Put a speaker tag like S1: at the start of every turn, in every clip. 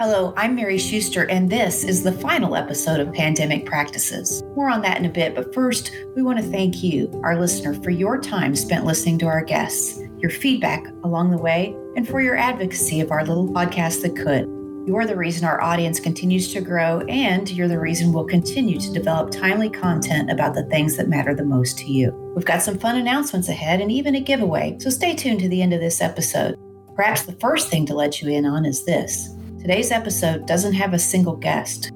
S1: Hello, I'm Mary Schuster, and this is the final episode of Pandemic Practices. More on that in a bit, but first, we want to thank you, our listener, for your time spent listening to our guests, your feedback along the way, and for your advocacy of our little podcast that could. You're the reason our audience continues to grow, and you're the reason we'll continue to develop timely content about the things that matter the most to you. We've got some fun announcements ahead and even a giveaway, so stay tuned to the end of this episode. Perhaps the first thing to let you in on is this. Today's episode doesn't have a single guest.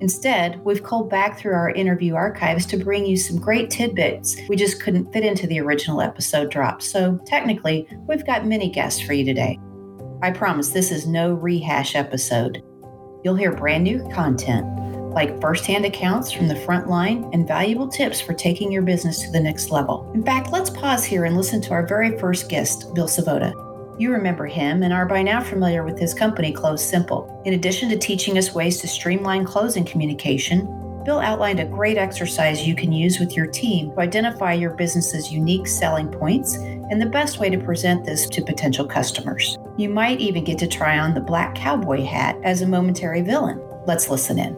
S1: Instead, we've culled back through our interview archives to bring you some great tidbits we just couldn't fit into the original episode drop. So, technically, we've got many guests for you today. I promise this is no rehash episode. You'll hear brand new content, like firsthand accounts from the front line and valuable tips for taking your business to the next level. In fact, let's pause here and listen to our very first guest, Bill Svoboda. You remember him and are by now familiar with his company, Close Simple. In addition to teaching us ways to streamline closing communication, Bill outlined a great exercise you can use with your team to identify your business's unique selling points and the best way to present this to potential customers. You might even get to try on the black cowboy hat as a momentary villain. Let's listen in.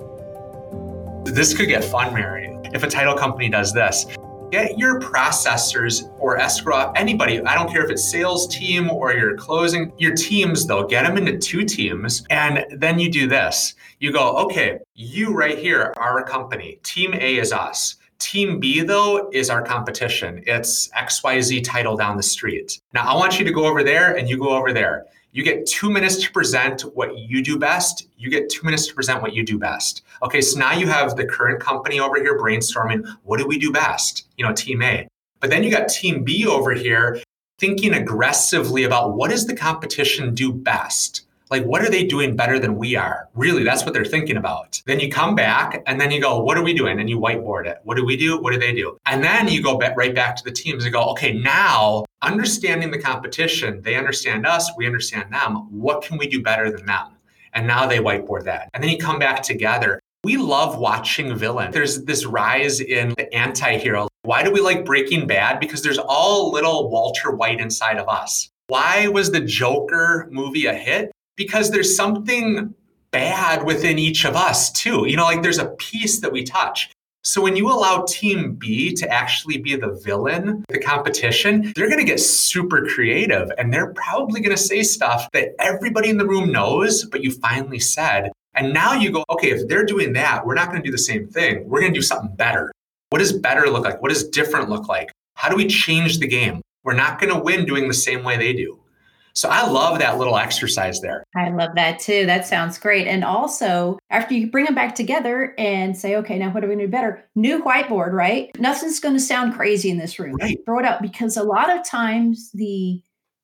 S2: This could get fun, Mary, if a title company does this. Get your processors or escrow, anybody, I don't care if it's sales team or your closing, your teams though, get them into two teams. And then you do this. You go, okay, you right here are a company. Team A is us. Team B, though, is our competition. It's XYZ title down the street. Now, I want you to go over there and you go over there. You get two minutes to present what you do best. You get two minutes to present what you do best. Okay, so now you have the current company over here brainstorming what do we do best? You know, team A. But then you got team B over here thinking aggressively about what does the competition do best? Like, what are they doing better than we are? Really, that's what they're thinking about. Then you come back and then you go, what are we doing? And you whiteboard it. What do we do? What do they do? And then you go right back to the teams and go, okay, now understanding the competition, they understand us, we understand them. What can we do better than them? And now they whiteboard that. And then you come back together. We love watching villain. There's this rise in the anti-hero. Why do we like Breaking Bad? Because there's all little Walter White inside of us. Why was the Joker movie a hit? Because there's something bad within each of us too. You know, like there's a piece that we touch. So when you allow team B to actually be the villain, the competition, they're going to get super creative and they're probably going to say stuff that everybody in the room knows, but you finally said. And now you go, okay, if they're doing that, we're not going to do the same thing. We're going to do something better. What does better look like? What does different look like? How do we change the game? We're not going to win doing the same way they do. So I love that little exercise there.
S1: I love that too. That sounds great. And also, after you bring them back together and say, okay, now what are we going to do better? New whiteboard, right? Nothing's going to sound crazy in this room. Right. Throw it out because a lot of times the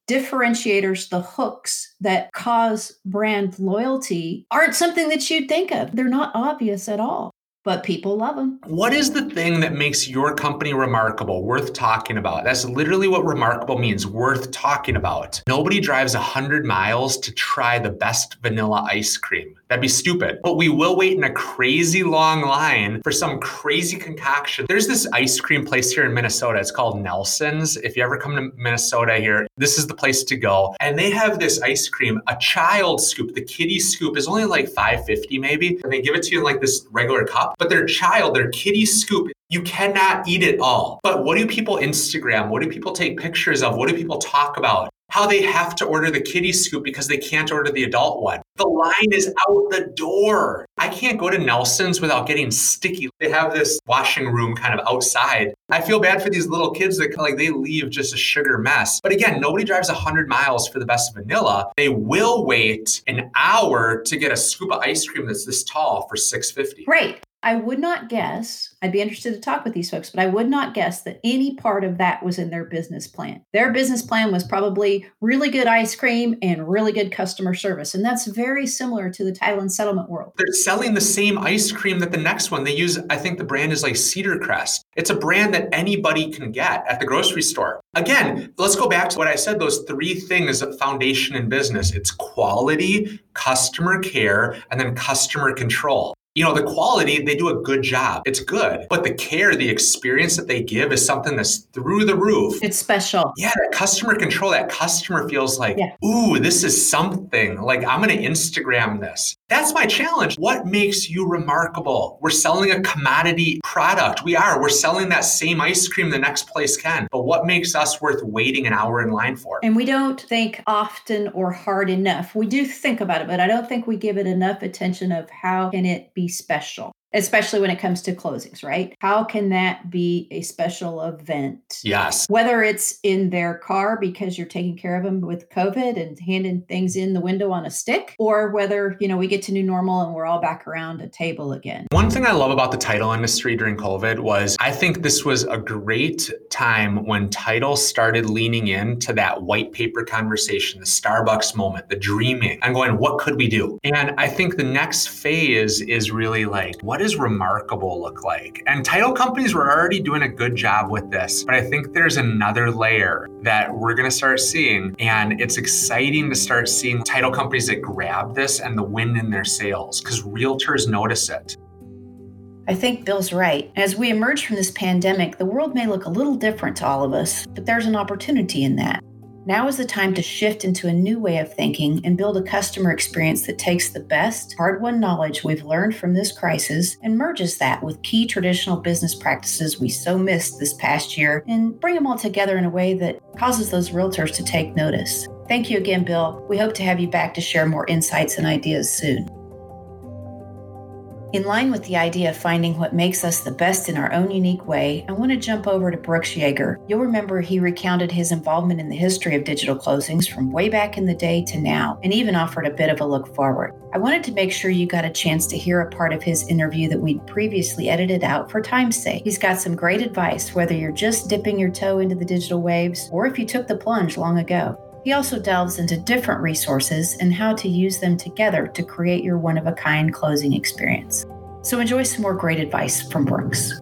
S1: differentiators, the hooks that cause brand loyalty aren't something that you'd think of. They're not obvious at all but people love them.
S2: What is the thing that makes your company remarkable, worth talking about? That's literally what remarkable means, worth talking about. Nobody drives 100 miles to try the best vanilla ice cream. That'd be stupid. But we will wait in a crazy long line for some crazy concoction. There's this ice cream place here in Minnesota. It's called Nelson's. If you ever come to Minnesota here, this is the place to go. And they have this ice cream, a child scoop. The kiddie scoop is only like 550 maybe. And they give it to you in like this regular cup but their child, their kitty scoop, you cannot eat it all. But what do people Instagram? What do people take pictures of? What do people talk about? How they have to order the kitty scoop because they can't order the adult one. The line is out the door. I can't go to Nelson's without getting sticky. They have this washing room kind of outside. I feel bad for these little kids that like they leave just a sugar mess. But again, nobody drives 100 miles for the best vanilla. They will wait an hour to get a scoop of ice cream that's this tall for 650.
S1: Right. I would not guess, I'd be interested to talk with these folks, but I would not guess that any part of that was in their business plan. Their business plan was probably really good ice cream and really good customer service. And that's very similar to the title and settlement world.
S2: They're selling the same ice cream that the next one. They use, I think the brand is like Cedar Crest. It's a brand that anybody can get at the grocery store. Again, let's go back to what I said those three things foundation in business it's quality, customer care, and then customer control. You know, the quality, they do a good job. It's good. But the care, the experience that they give is something that's through the roof.
S1: It's special.
S2: Yeah, that customer control, that customer feels like, yeah. ooh, this is something. Like I'm going to Instagram this. That's my challenge. What makes you remarkable? We're selling a commodity product. We are. We're selling that same ice cream the next place can. But what makes us worth waiting an hour in line for?
S1: And we don't think often or hard enough. We do think about it, but I don't think we give it enough attention of how can it be special especially when it comes to closings, right? How can that be a special event?
S2: Yes.
S1: Whether it's in their car because you're taking care of them with COVID and handing things in the window on a stick, or whether, you know, we get to new normal and we're all back around a table again.
S2: One thing I love about the title industry during COVID was I think this was a great time when title started leaning into that white paper conversation, the Starbucks moment, the dreaming. I'm going, what could we do? And I think the next phase is really like, what is does remarkable look like? And title companies were already doing a good job with this, but I think there's another layer that we're going to start seeing. And it's exciting to start seeing title companies that grab this and the win in their sales because realtors notice it.
S1: I think Bill's right. As we emerge from this pandemic, the world may look a little different to all of us, but there's an opportunity in that. Now is the time to shift into a new way of thinking and build a customer experience that takes the best, hard won knowledge we've learned from this crisis and merges that with key traditional business practices we so missed this past year and bring them all together in a way that causes those realtors to take notice. Thank you again, Bill. We hope to have you back to share more insights and ideas soon. In line with the idea of finding what makes us the best in our own unique way, I want to jump over to Brooks Yeager. You'll remember he recounted his involvement in the history of digital closings from way back in the day to now, and even offered a bit of a look forward. I wanted to make sure you got a chance to hear a part of his interview that we'd previously edited out for time's sake. He's got some great advice, whether you're just dipping your toe into the digital waves or if you took the plunge long ago. He also delves into different resources and how to use them together to create your one of a kind closing experience. So enjoy some more great advice from Brooks.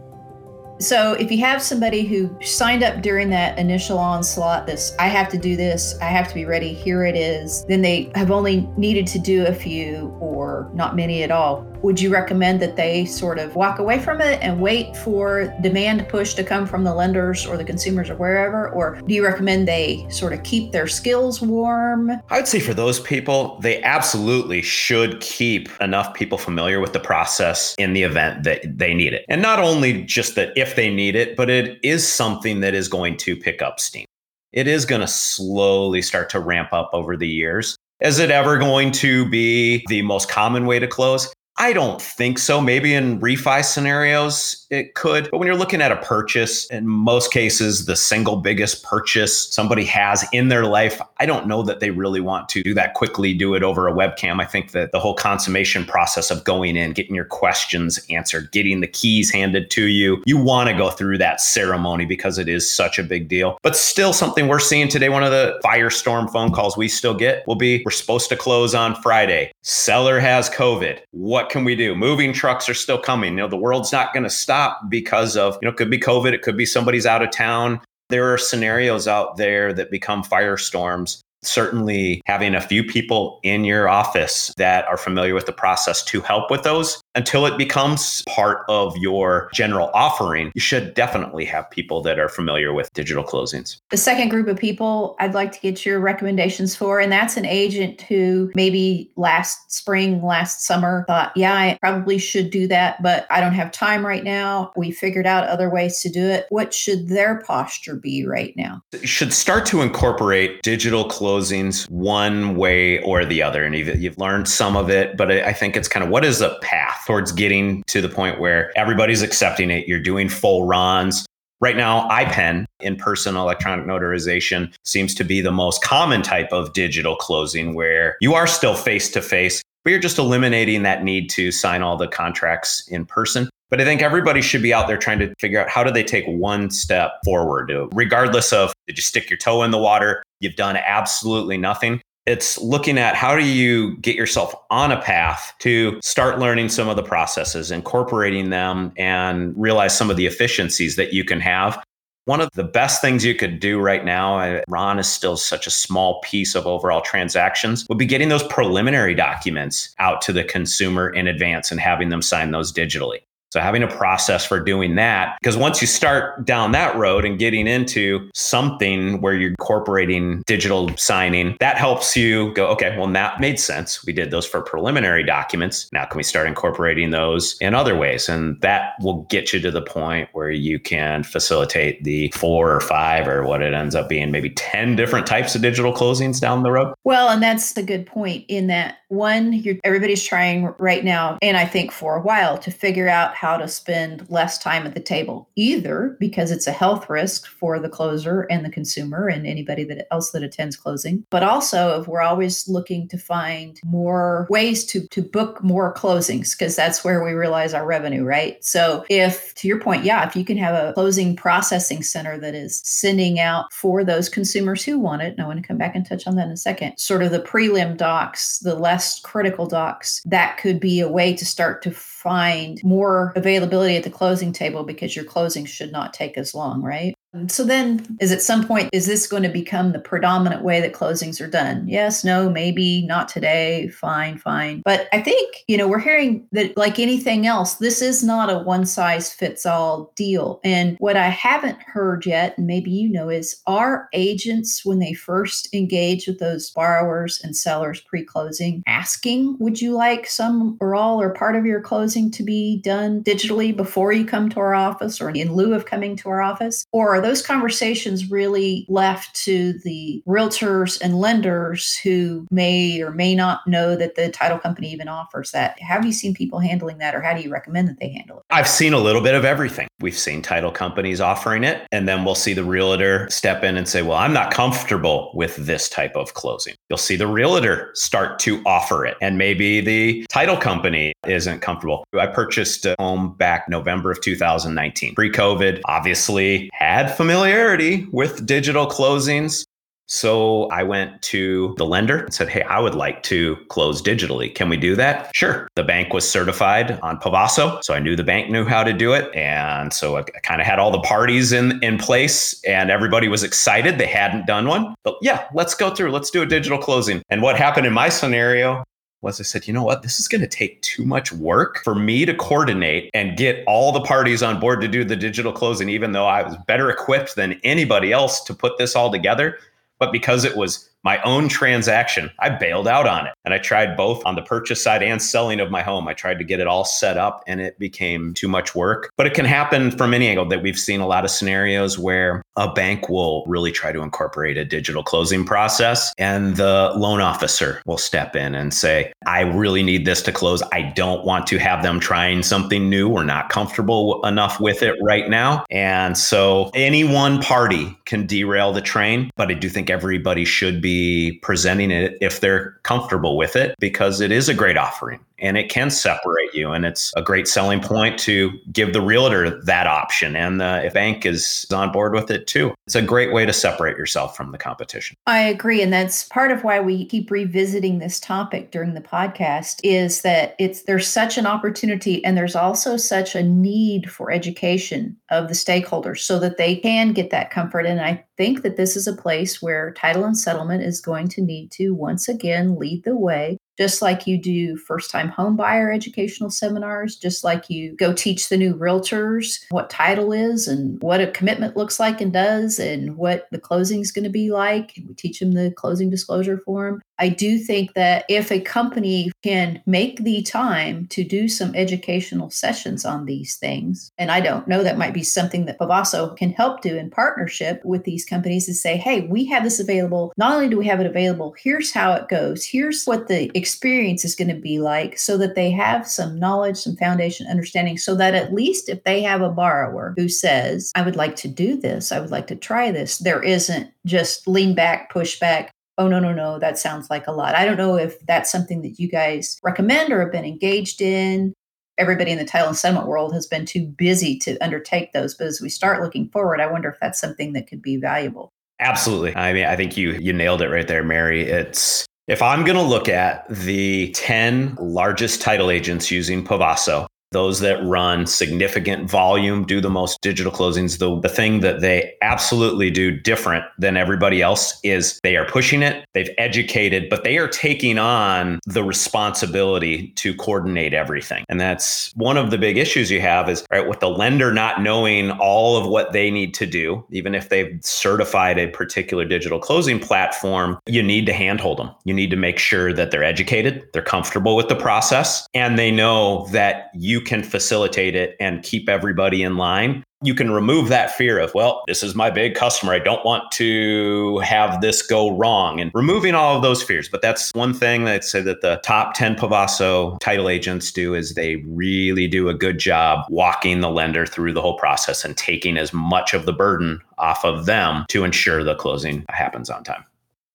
S1: So if you have somebody who signed up during that initial onslaught, this I have to do this, I have to be ready, here it is, then they have only needed to do a few or not many at all would you recommend that they sort of walk away from it and wait for demand push to come from the lenders or the consumers or wherever? Or do you recommend they sort of keep their skills warm?
S3: I would say for those people, they absolutely should keep enough people familiar with the process in the event that they need it. And not only just that if they need it, but it is something that is going to pick up steam. It is going to slowly start to ramp up over the years. Is it ever going to be the most common way to close? I don't think so. Maybe in refi scenarios, it could. But when you're looking at a purchase, in most cases, the single biggest purchase somebody has in their life, I don't know that they really want to do that quickly, do it over a webcam. I think that the whole consummation process of going in, getting your questions answered, getting the keys handed to you, you want to go through that ceremony because it is such a big deal. But still, something we're seeing today, one of the firestorm phone calls we still get will be we're supposed to close on Friday. Seller has COVID. What what can we do? Moving trucks are still coming. You know, the world's not going to stop because of, you know, it could be COVID, it could be somebody's out of town. There are scenarios out there that become firestorms certainly having a few people in your office that are familiar with the process to help with those until it becomes part of your general offering, you should definitely have people that are familiar with digital closings.
S1: The second group of people I'd like to get your recommendations for, and that's an agent who maybe last spring, last summer thought, yeah, I probably should do that, but I don't have time right now. We figured out other ways to do it. What should their posture be right now?
S3: You should start to incorporate digital closings one way or the other. And you've, you've learned some of it, but I think it's kind of what is a path? Towards getting to the point where everybody's accepting it. You're doing full runs. Right now, IPEN, in person electronic notarization, seems to be the most common type of digital closing where you are still face to face, but you're just eliminating that need to sign all the contracts in person. But I think everybody should be out there trying to figure out how do they take one step forward, regardless of did you stick your toe in the water? You've done absolutely nothing it's looking at how do you get yourself on a path to start learning some of the processes, incorporating them, and realize some of the efficiencies that you can have. One of the best things you could do right now, RON is still such a small piece of overall transactions, would be getting those preliminary documents out to the consumer in advance and having them sign those digitally. So having a process for doing that, because once you start down that road and getting into something where you're incorporating digital signing, that helps you go, okay, well, that made sense. We did those for preliminary documents. Now can we start incorporating those in other ways? And that will get you to the point where you can facilitate the four or five or what it ends up being, maybe 10 different types of digital closings down the road.
S1: Well, and that's a good point in that one, everybody's trying right now, and I think for a while, to figure out how to spend less time at the table, either because it's a health risk for the closer and the consumer and anybody that else that attends closing, but also if we're always looking to find more ways to to book more closings because that's where we realize our revenue, right? So if to your point, yeah, if you can have a closing processing center that is sending out for those consumers who want it, and I want to come back and touch on that in a second, sort of the prelim docs, the less critical docs, that could be a way to start to find more availability at the closing table because your closing should not take as long, right? Um, so then, is at some point, is this going to become the predominant way that closings are done? Yes, no, maybe, not today, fine, fine. But I think, you know, we're hearing that, like anything else, this is not a one size fits all deal. And what I haven't heard yet, and maybe you know, is our agents, when they first engage with those borrowers and sellers pre closing, asking, would you like some or all or part of your closing to be done digitally before you come to our office or in lieu of coming to our office? Or those conversations really left to the realtors and lenders who may or may not know that the title company even offers that. Have you seen people handling that, or how do you recommend that they handle it?
S3: I've seen a little bit of everything. We've seen title companies offering it, and then we'll see the realtor step in and say, Well, I'm not comfortable with this type of closing. You'll see the realtor start to offer it, and maybe the title company isn't comfortable. I purchased a home back November of 2019, pre COVID, obviously had familiarity with digital closings. So I went to the lender and said, Hey, I would like to close digitally. Can we do that? Sure. The bank was certified on Pavaso. So I knew the bank knew how to do it. And so I kind of had all the parties in, in place and everybody was excited. They hadn't done one. But yeah, let's go through. Let's do a digital closing. And what happened in my scenario was I said, you know what? This is going to take too much work for me to coordinate and get all the parties on board to do the digital closing, even though I was better equipped than anybody else to put this all together. But because it was my own transaction, I bailed out on it. And I tried both on the purchase side and selling of my home. I tried to get it all set up and it became too much work. But it can happen from any angle that we've seen a lot of scenarios where a bank will really try to incorporate a digital closing process and the loan officer will step in and say, I really need this to close. I don't want to have them trying something new. We're not comfortable enough with it right now. And so any one party can derail the train, but I do think everybody should be presenting it if they're comfortable with it because it is a great offering and it can separate you. And it's a great selling point to give the realtor that option. And uh, the bank is on board with it too. It's a great way to separate yourself from the competition.
S1: I agree. And that's part of why we keep revisiting this topic during the podcast is that it's there's such an opportunity and there's also such a need for education of the stakeholders so that they can get that comfort. And I think that this is a place where title and settlement is going to need to once again lead the way just like you do first time home buyer educational seminars, just like you go teach the new realtors what title is and what a commitment looks like and does and what the closing is going to be like. And we teach them the closing disclosure form. I do think that if a company can make the time to do some educational sessions on these things, and I don't know, that might be something that Pavaso can help do in partnership with these companies to say, hey, we have this available. Not only do we have it available, here's how it goes, here's what the experience is going to be like, so that they have some knowledge, some foundation understanding, so that at least if they have a borrower who says, I would like to do this, I would like to try this, there isn't just lean back, push back, oh no no no that sounds like a lot. I don't know if that's something that you guys recommend or have been engaged in. Everybody in the title and settlement world has been too busy to undertake those but as we start looking forward i wonder if that's something that could be valuable.
S3: Absolutely. I mean i think you you nailed it right there mary. It's if i'm going to look at the 10 largest title agents using pavaso those that run significant volume do the most digital closings. The, the thing that they absolutely do different than everybody else is they are pushing it, they've educated, but they are taking on the responsibility to coordinate everything. And that's one of the big issues you have is right with the lender not knowing all of what they need to do, even if they've certified a particular digital closing platform, you need to handhold them. You need to make sure that they're educated, they're comfortable with the process, and they know that you can facilitate it and keep everybody in line you can remove that fear of, well, this is my big customer. I don't want to have this go wrong and removing all of those fears. But that's one thing that I'd say that the top 10 Pavaso title agents do is they really do a good job walking the lender through the whole process and taking as much of the burden off of them to ensure the closing happens on time.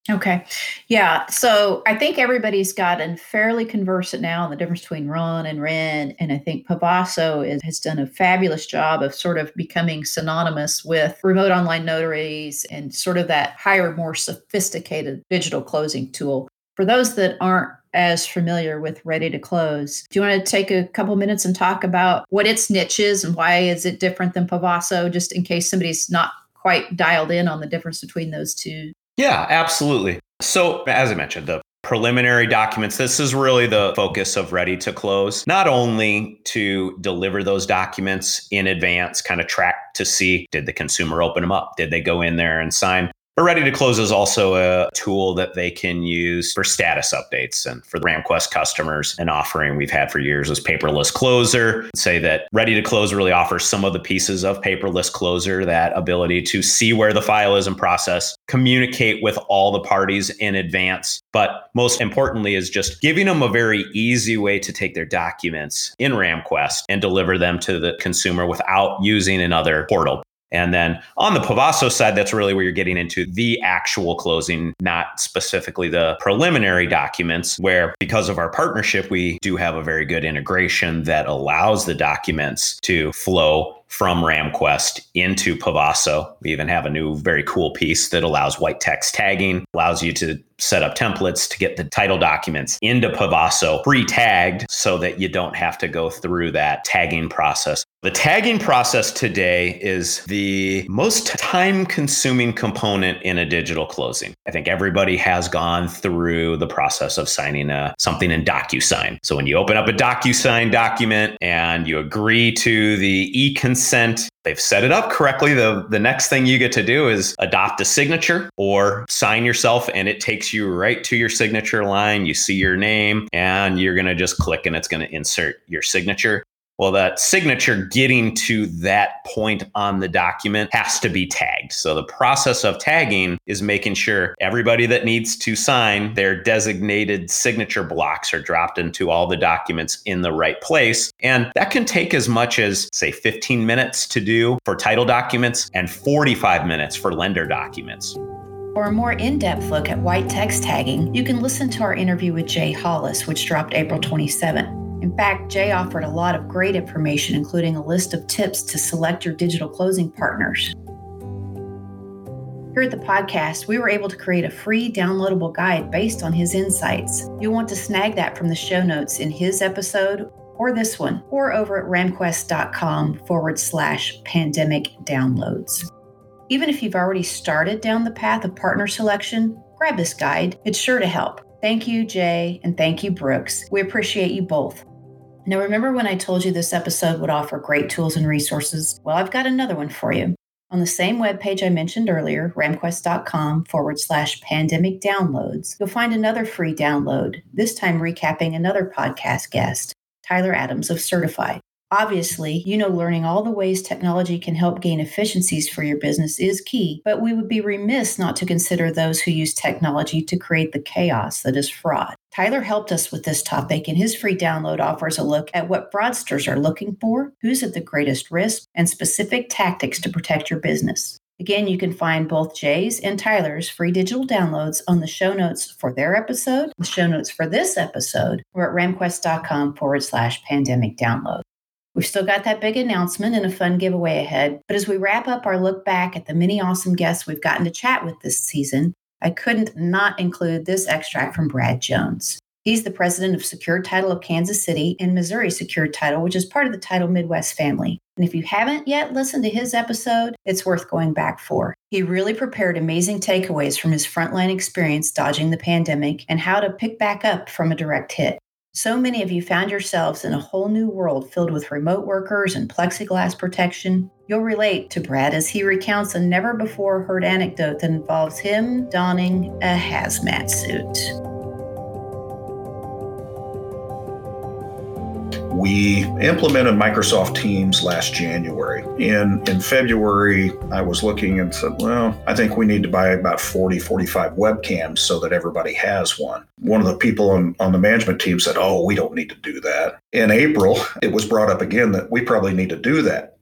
S1: Okay. Yeah. So I think everybody's gotten fairly conversant now on the difference between RON and REN. And I think Pavaso is, has done a fabulous job of sort of becoming synonymous with remote online notaries and sort of that higher, more sophisticated digital closing tool. For those that aren't as familiar with Ready to Close, do you want to take a couple minutes and talk about what its niche is and why is it different than Pavaso, just in case somebody's not quite dialed in on the difference between those two
S3: yeah, absolutely. So, as I mentioned, the preliminary documents, this is really the focus of Ready to Close, not only to deliver those documents in advance, kind of track to see did the consumer open them up? Did they go in there and sign? But Ready to Close is also a tool that they can use for status updates. And for the RamQuest customers, an offering we've had for years is Paperless Closer. Say that Ready to Close really offers some of the pieces of Paperless Closer, that ability to see where the file is in process, communicate with all the parties in advance. But most importantly, is just giving them a very easy way to take their documents in RamQuest and deliver them to the consumer without using another portal. And then on the Pavaso side, that's really where you're getting into the actual closing, not specifically the preliminary documents, where because of our partnership, we do have a very good integration that allows the documents to flow from RamQuest into Pavaso. We even have a new, very cool piece that allows white text tagging, allows you to set up templates to get the title documents into Pavaso pre tagged so that you don't have to go through that tagging process. The tagging process today is the most time consuming component in a digital closing. I think everybody has gone through the process of signing a, something in DocuSign. So when you open up a DocuSign document and you agree to the e consent, they've set it up correctly. The, the next thing you get to do is adopt a signature or sign yourself, and it takes you right to your signature line. You see your name, and you're going to just click and it's going to insert your signature. Well, that signature getting to that point on the document has to be tagged. So the process of tagging is making sure everybody that needs to sign their designated signature blocks are dropped into all the documents in the right place. And that can take as much as, say, 15 minutes to do for title documents and 45 minutes for lender documents.
S1: For a more in depth look at white text tagging, you can listen to our interview with Jay Hollis, which dropped April 27. In fact, Jay offered a lot of great information, including a list of tips to select your digital closing partners. Here at the podcast, we were able to create a free downloadable guide based on his insights. You'll want to snag that from the show notes in his episode or this one, or over at ramquest.com forward slash pandemic downloads. Even if you've already started down the path of partner selection, grab this guide. It's sure to help. Thank you, Jay, and thank you, Brooks. We appreciate you both. Now, remember when I told you this episode would offer great tools and resources? Well, I've got another one for you. On the same webpage I mentioned earlier, ramquest.com forward slash pandemic downloads, you'll find another free download, this time recapping another podcast guest, Tyler Adams of CertifID. Obviously, you know, learning all the ways technology can help gain efficiencies for your business is key, but we would be remiss not to consider those who use technology to create the chaos that is fraud. Tyler helped us with this topic, and his free download offers a look at what fraudsters are looking for, who's at the greatest risk, and specific tactics to protect your business. Again, you can find both Jay's and Tyler's free digital downloads on the show notes for their episode. The show notes for this episode are at ramquest.com forward slash pandemic download. We've still got that big announcement and a fun giveaway ahead. But as we wrap up our look back at the many awesome guests we've gotten to chat with this season, I couldn't not include this extract from Brad Jones. He's the president of Secured Title of Kansas City and Missouri Secured Title, which is part of the Title Midwest family. And if you haven't yet listened to his episode, it's worth going back for. He really prepared amazing takeaways from his frontline experience dodging the pandemic and how to pick back up from a direct hit. So many of you found yourselves in a whole new world filled with remote workers and plexiglass protection. You'll relate to Brad as he recounts a never before heard anecdote that involves him donning a hazmat suit.
S4: We implemented Microsoft Teams last January. In, in February, I was looking and said, well, I think we need to buy about 40, 45 webcams so that everybody has one. One of the people on, on the management team said, oh, we don't need to do that. In April, it was brought up again that we probably need to do that.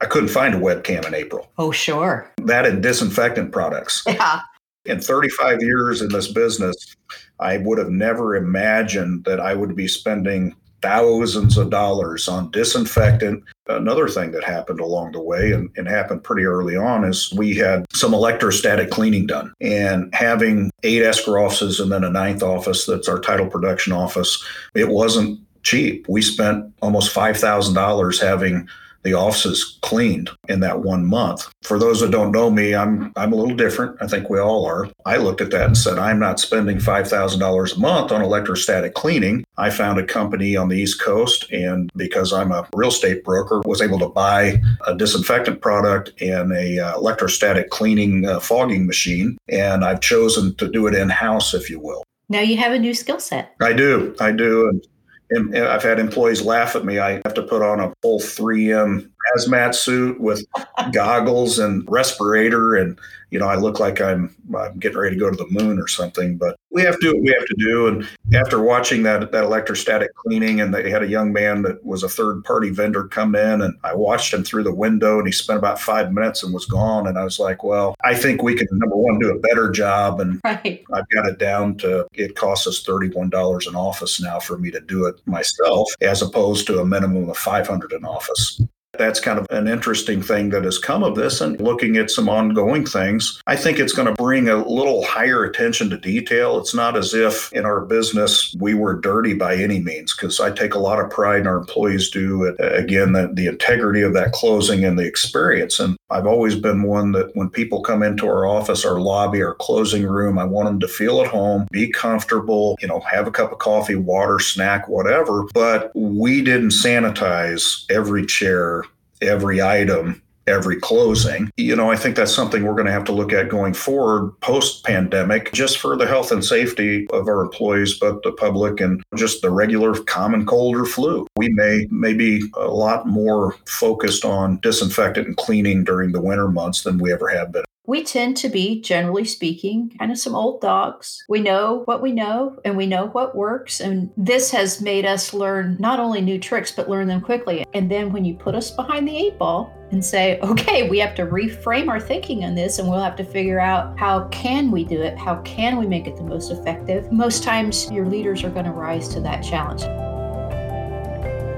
S4: I couldn't find a webcam in April.
S1: Oh, sure.
S4: That and disinfectant products.
S1: Yeah.
S4: In 35 years in this business, I would have never imagined that I would be spending thousands of dollars on disinfectant. Another thing that happened along the way and, and, happened pretty early on is we had some electrostatic cleaning done. And having eight escrow offices and then a ninth office that's our title production office, it wasn't cheap. We spent almost $5,000 having the offices cleaned in that one month. For those that don't know me, I'm I'm a little different. I think we all are. I looked at that and said, I'm not spending five thousand dollars a month on electrostatic cleaning. I found a company on the East Coast, and because I'm a real estate broker, was able to buy a disinfectant product and a uh, electrostatic cleaning uh, fogging machine, and I've chosen to do it in house, if you will.
S1: Now you have a new skill set.
S4: I do. I do. And I've had employees laugh at me. I have to put on a full 3M hazmat suit with goggles and respirator and you know, I look like I'm I'm getting ready to go to the moon or something. But we have to do what we have to do. And after watching that that electrostatic cleaning, and they had a young man that was a third party vendor come in, and I watched him through the window, and he spent about five minutes and was gone. And I was like, well, I think we can number one do a better job, and
S1: right.
S4: I've got it down to it costs us thirty one dollars an office now for me to do it myself, as opposed to a minimum of five hundred an office. That's kind of an interesting thing that has come of this. And looking at some ongoing things, I think it's going to bring a little higher attention to detail. It's not as if in our business we were dirty by any means, because I take a lot of pride, and our employees do, uh, again, the, the integrity of that closing and the experience. And I've always been one that when people come into our office, our lobby, our closing room, I want them to feel at home, be comfortable, you know, have a cup of coffee, water, snack, whatever. But we didn't sanitize every chair every item every closing. You know, I think that's something we're going to have to look at going forward post pandemic, just for the health and safety of our employees, but the public and just the regular common cold or flu. We may, may be a lot more focused on disinfectant and cleaning during the winter months than we ever have been
S1: we tend to be, generally speaking, kind of some old dogs. We know what we know and we know what works. And this has made us learn not only new tricks, but learn them quickly. And then when you put us behind the eight ball and say, okay, we have to reframe our thinking on this and we'll have to figure out how can we do it? How can we make it the most effective? Most times your leaders are going to rise to that challenge.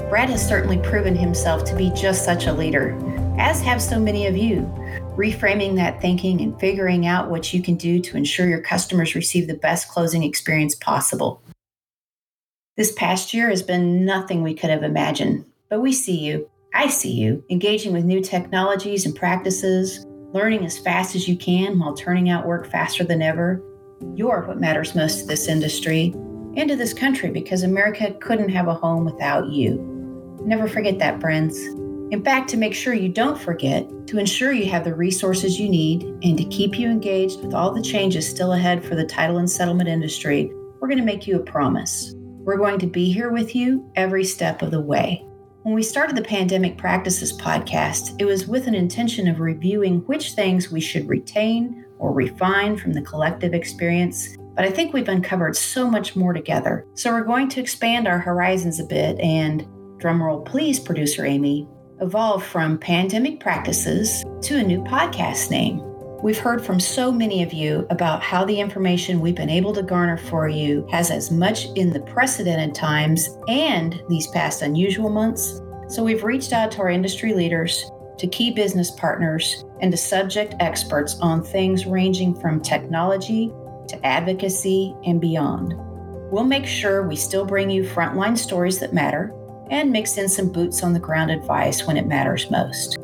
S1: Brad has certainly proven himself to be just such a leader, as have so many of you reframing that thinking and figuring out what you can do to ensure your customers receive the best closing experience possible. This past year has been nothing we could have imagined, but we see you. I see you engaging with new technologies and practices, learning as fast as you can while turning out work faster than ever. You're what matters most to this industry and to this country because America couldn't have a home without you. Never forget that, friends. In fact, to make sure you don't forget, to ensure you have the resources you need, and to keep you engaged with all the changes still ahead for the title and settlement industry, we're going to make you a promise. We're going to be here with you every step of the way. When we started the Pandemic Practices podcast, it was with an intention of reviewing which things we should retain or refine from the collective experience. But I think we've uncovered so much more together. So we're going to expand our horizons a bit and, drumroll please, producer Amy, evolved from pandemic practices to a new podcast name. We've heard from so many of you about how the information we've been able to garner for you has as much in the precedented times and these past unusual months. So we've reached out to our industry leaders, to key business partners, and to subject experts on things ranging from technology to advocacy and beyond. We'll make sure we still bring you frontline stories that matter and mix in some boots on the ground advice when it matters most.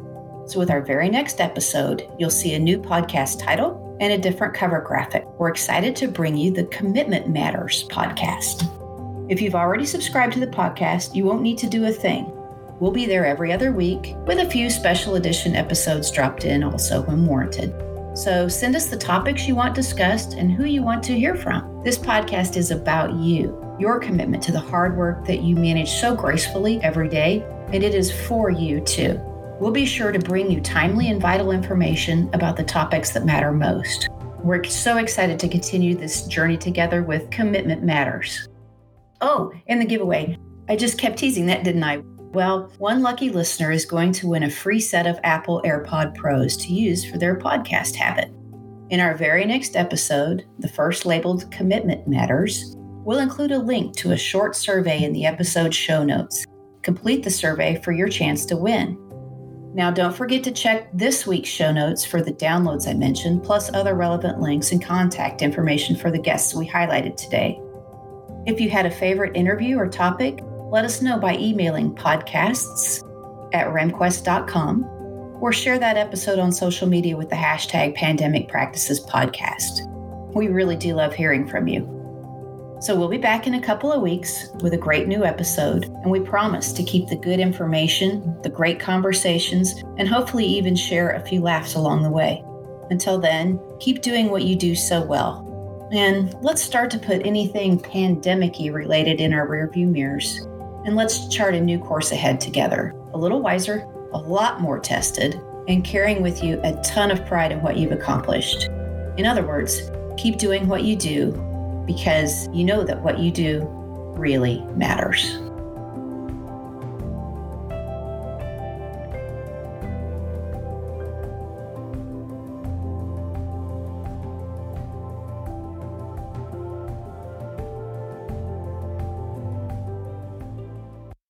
S1: So, with our very next episode, you'll see a new podcast title and a different cover graphic. We're excited to bring you the Commitment Matters podcast. If you've already subscribed to the podcast, you won't need to do a thing. We'll be there every other week with a few special edition episodes dropped in also when warranted. So send us the topics you want discussed and who you want to hear from. This podcast is about you, your commitment to the hard work that you manage so gracefully every day, and it is for you too. We'll be sure to bring you timely and vital information about the topics that matter most. We're so excited to continue this journey together with Commitment Matters. Oh, and the giveaway. I just kept teasing that, didn't I? Well, one lucky listener is going to win a free set of Apple AirPod Pros to use for their podcast habit. In our very next episode, the first labeled Commitment Matters, we'll include a link to a short survey in the episode show notes. Complete the survey for your chance to win. Now, don't forget to check this week's show notes for the downloads I mentioned, plus other relevant links and contact information for the guests we highlighted today. If you had a favorite interview or topic, let us know by emailing podcasts at ramquest.com or share that episode on social media with the hashtag pandemic practices podcast. We really do love hearing from you. So we'll be back in a couple of weeks with a great new episode, and we promise to keep the good information, the great conversations, and hopefully even share a few laughs along the way. Until then, keep doing what you do so well. And let's start to put anything pandemic related in our rearview mirrors and let's chart a new course ahead together. A little wiser, a lot more tested, and carrying with you a ton of pride in what you've accomplished. In other words, keep doing what you do because you know that what you do really matters.